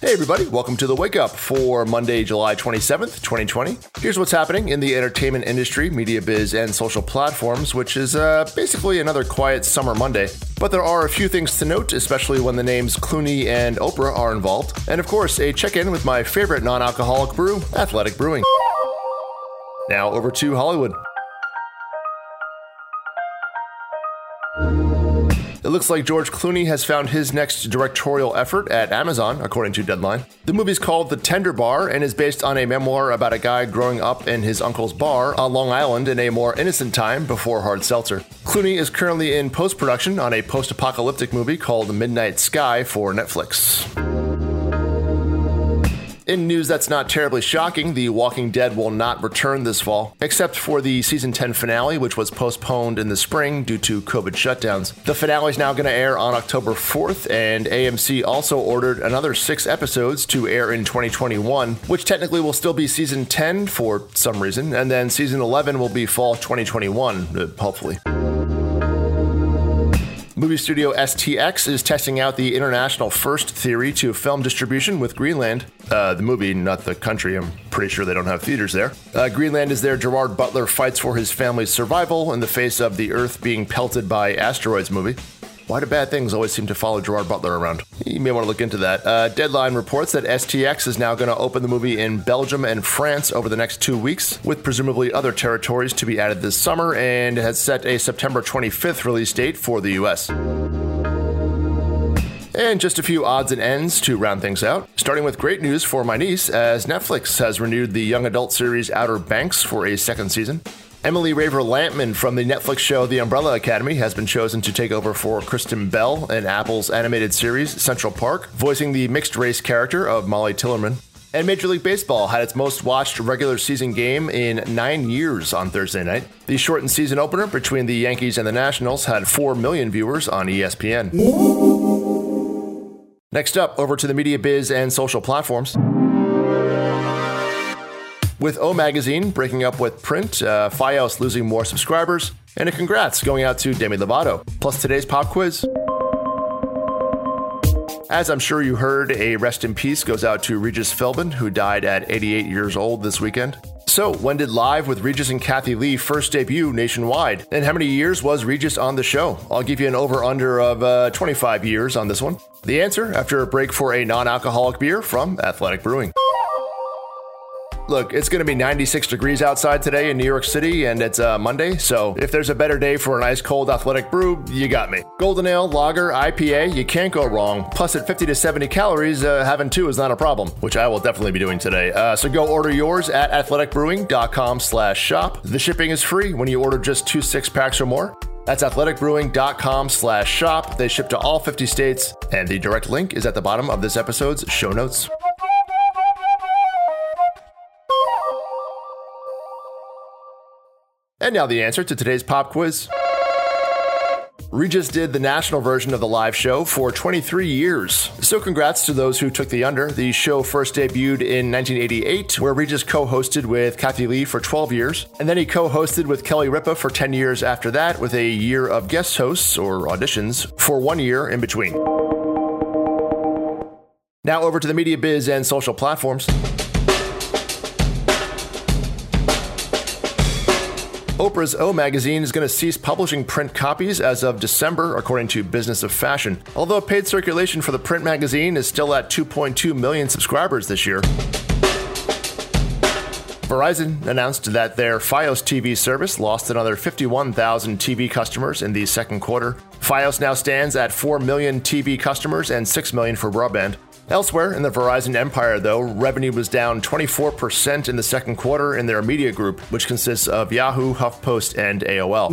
Hey, everybody, welcome to the Wake Up for Monday, July 27th, 2020. Here's what's happening in the entertainment industry, media biz, and social platforms, which is uh, basically another quiet summer Monday. But there are a few things to note, especially when the names Clooney and Oprah are involved. And of course, a check in with my favorite non alcoholic brew, Athletic Brewing. Now over to Hollywood. It looks like George Clooney has found his next directorial effort at Amazon, according to Deadline. The movie's called The Tender Bar and is based on a memoir about a guy growing up in his uncle's bar on Long Island in a more innocent time before hard seltzer. Clooney is currently in post production on a post apocalyptic movie called Midnight Sky for Netflix. In news that's not terribly shocking, The Walking Dead will not return this fall, except for the season 10 finale, which was postponed in the spring due to COVID shutdowns. The finale is now going to air on October 4th, and AMC also ordered another six episodes to air in 2021, which technically will still be season 10 for some reason, and then season 11 will be fall 2021, uh, hopefully. Movie studio STX is testing out the international first theory to film distribution with Greenland. Uh, the movie, not the country. I'm pretty sure they don't have theaters there. Uh, Greenland is there. Gerard Butler fights for his family's survival in the face of the Earth being pelted by asteroids movie. Why do bad things always seem to follow Gerard Butler around? You may want to look into that. Uh, Deadline reports that STX is now going to open the movie in Belgium and France over the next two weeks, with presumably other territories to be added this summer, and has set a September 25th release date for the US. And just a few odds and ends to round things out. Starting with great news for my niece, as Netflix has renewed the young adult series Outer Banks for a second season. Emmy Raver Lampman from the Netflix show The Umbrella Academy has been chosen to take over for Kristen Bell in Apple's animated series Central Park, voicing the mixed race character of Molly Tillerman. And Major League Baseball had its most watched regular season game in nine years on Thursday night. The shortened season opener between the Yankees and the Nationals had 4 million viewers on ESPN. Next up, over to the media biz and social platforms. With O Magazine breaking up with print, uh, Fios losing more subscribers, and a congrats going out to Demi Lovato. Plus today's pop quiz. As I'm sure you heard, a rest in peace goes out to Regis Philbin, who died at 88 years old this weekend. So, when did Live with Regis and Kathie Lee first debut nationwide? And how many years was Regis on the show? I'll give you an over under of uh, 25 years on this one. The answer after a break for a non alcoholic beer from Athletic Brewing. Look, it's going to be 96 degrees outside today in New York City, and it's uh, Monday, so if there's a better day for an ice cold athletic brew, you got me. Golden Ale, Lager, IPA, you can't go wrong. Plus, at 50 to 70 calories, uh, having two is not a problem, which I will definitely be doing today. Uh, so go order yours at athleticbrewing.com slash shop. The shipping is free when you order just two six packs or more. That's athleticbrewing.com slash shop. They ship to all 50 states, and the direct link is at the bottom of this episode's show notes. And now the answer to today's pop quiz. Regis did the national version of the live show for 23 years. So, congrats to those who took the under. The show first debuted in 1988, where Regis co hosted with Kathie Lee for 12 years. And then he co hosted with Kelly Ripa for 10 years after that, with a year of guest hosts or auditions for one year in between. Now, over to the media biz and social platforms. Oprah's O magazine is going to cease publishing print copies as of December, according to Business of Fashion. Although paid circulation for the print magazine is still at 2.2 million subscribers this year. Verizon announced that their Fios TV service lost another 51,000 TV customers in the second quarter. Fios now stands at 4 million TV customers and 6 million for broadband. Elsewhere in the Verizon empire, though, revenue was down 24% in the second quarter in their media group, which consists of Yahoo, HuffPost, and AOL.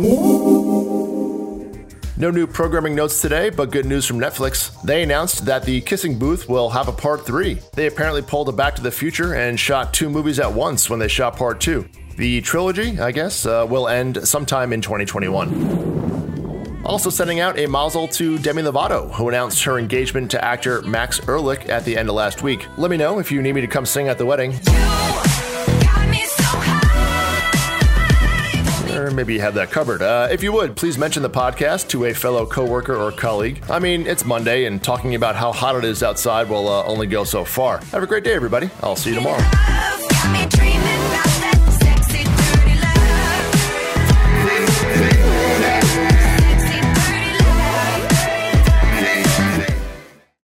No new programming notes today, but good news from Netflix. They announced that the Kissing Booth will have a part 3. They apparently pulled a Back to the Future and shot two movies at once when they shot part 2. The trilogy, I guess, uh, will end sometime in 2021. Also sending out a mazel to Demi Lovato, who announced her engagement to actor Max Ehrlich at the end of last week. Let me know if you need me to come sing at the wedding. or maybe you have that covered. Uh, if you would, please mention the podcast to a fellow coworker or colleague. I mean, it's Monday, and talking about how hot it is outside will uh, only go so far. Have a great day, everybody. I'll see you tomorrow.